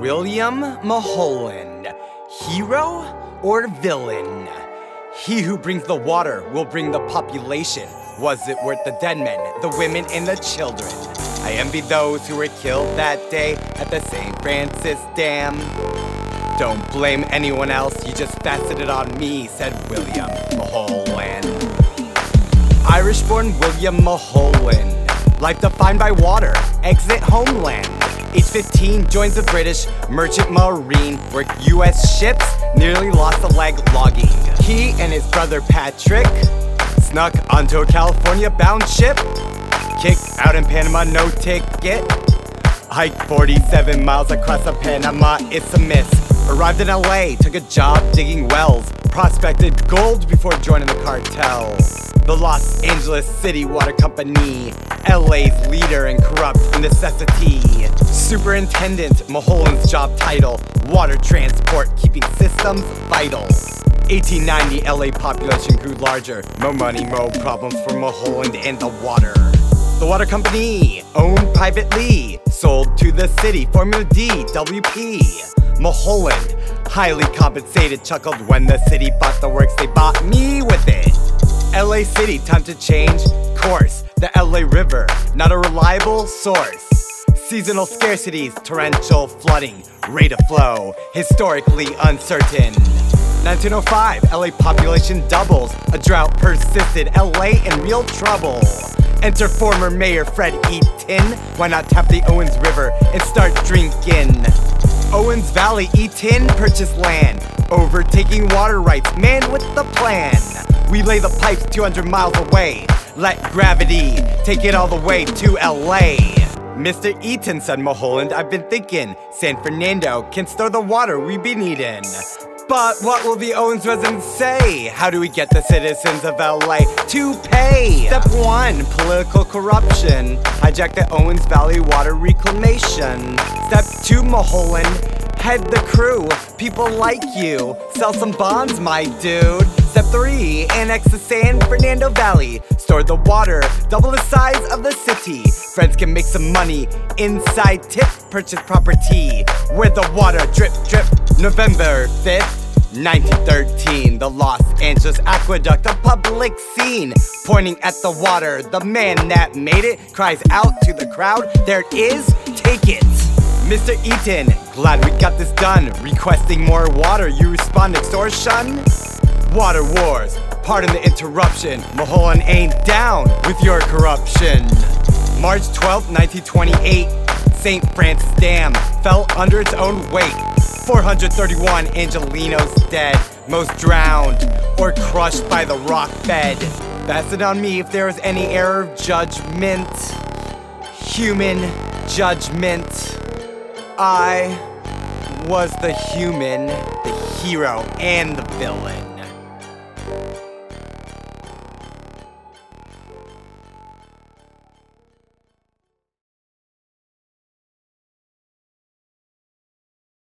William Mulholland, hero or villain? He who brings the water will bring the population. Was it worth the dead men, the women, and the children? I envy those who were killed that day at the St. Francis Dam. Don't blame anyone else, you just fastened it on me, said William Mulholland. Irish born William Mulholland. Life defined by water, exit homeland. Age 15, joins the British Merchant Marine, where US ships nearly lost a leg logging. He and his brother Patrick snuck onto a California bound ship. Kicked out in Panama, no ticket. Hiked 47 miles across the Panama Isthmus. Arrived in LA, took a job digging wells. Prospected gold before joining the cartel. The Los Angeles City Water Company, LA's leader in corrupt necessity. Superintendent, Mulholland's job title, water transport, keeping systems vital. 1890 LA population grew larger. More money, more problems for Mulholland and the water. The water company, owned privately, sold to the city. Formula D, WP. Mulholland, highly compensated, chuckled when the city bought the works. They bought me with it. LA City, time to change course. The LA River, not a reliable source. Seasonal scarcities, torrential flooding, rate of flow, historically uncertain. 1905, LA population doubles, a drought persisted, LA in real trouble. Enter former Mayor Fred Eaton. Why not tap the Owens River and start drinking? Owens Valley, Eaton purchased land, overtaking water rights, man with the plan. We lay the pipes 200 miles away. Let gravity take it all the way to LA. Mr. Eaton, said Mulholland, I've been thinking San Fernando can store the water we be needing. But what will the Owens residents say? How do we get the citizens of LA to pay? Step one, political corruption. Hijack the Owens Valley water reclamation. Step two, Mulholland. Head the crew, people like you. Sell some bonds, my dude. 3 Annex the San Fernando Valley. Store the water, double the size of the city. Friends can make some money inside tip. Purchase property where the water drip drip. November 5th. 1913, the Los Angeles Aqueduct, a public scene. Pointing at the water, the man that made it cries out to the crowd, There it is, take it. Mr. Eaton, glad we got this done. Requesting more water, you respond extortion? Water wars, pardon the interruption. Mulholland ain't down with your corruption. March 12, 1928, St. Francis Dam fell under its own weight. 431 Angelenos dead, most drowned or crushed by the rock bed. Pass it on me if there is any error of judgment. Human judgment. I was the human, the hero, and the villain.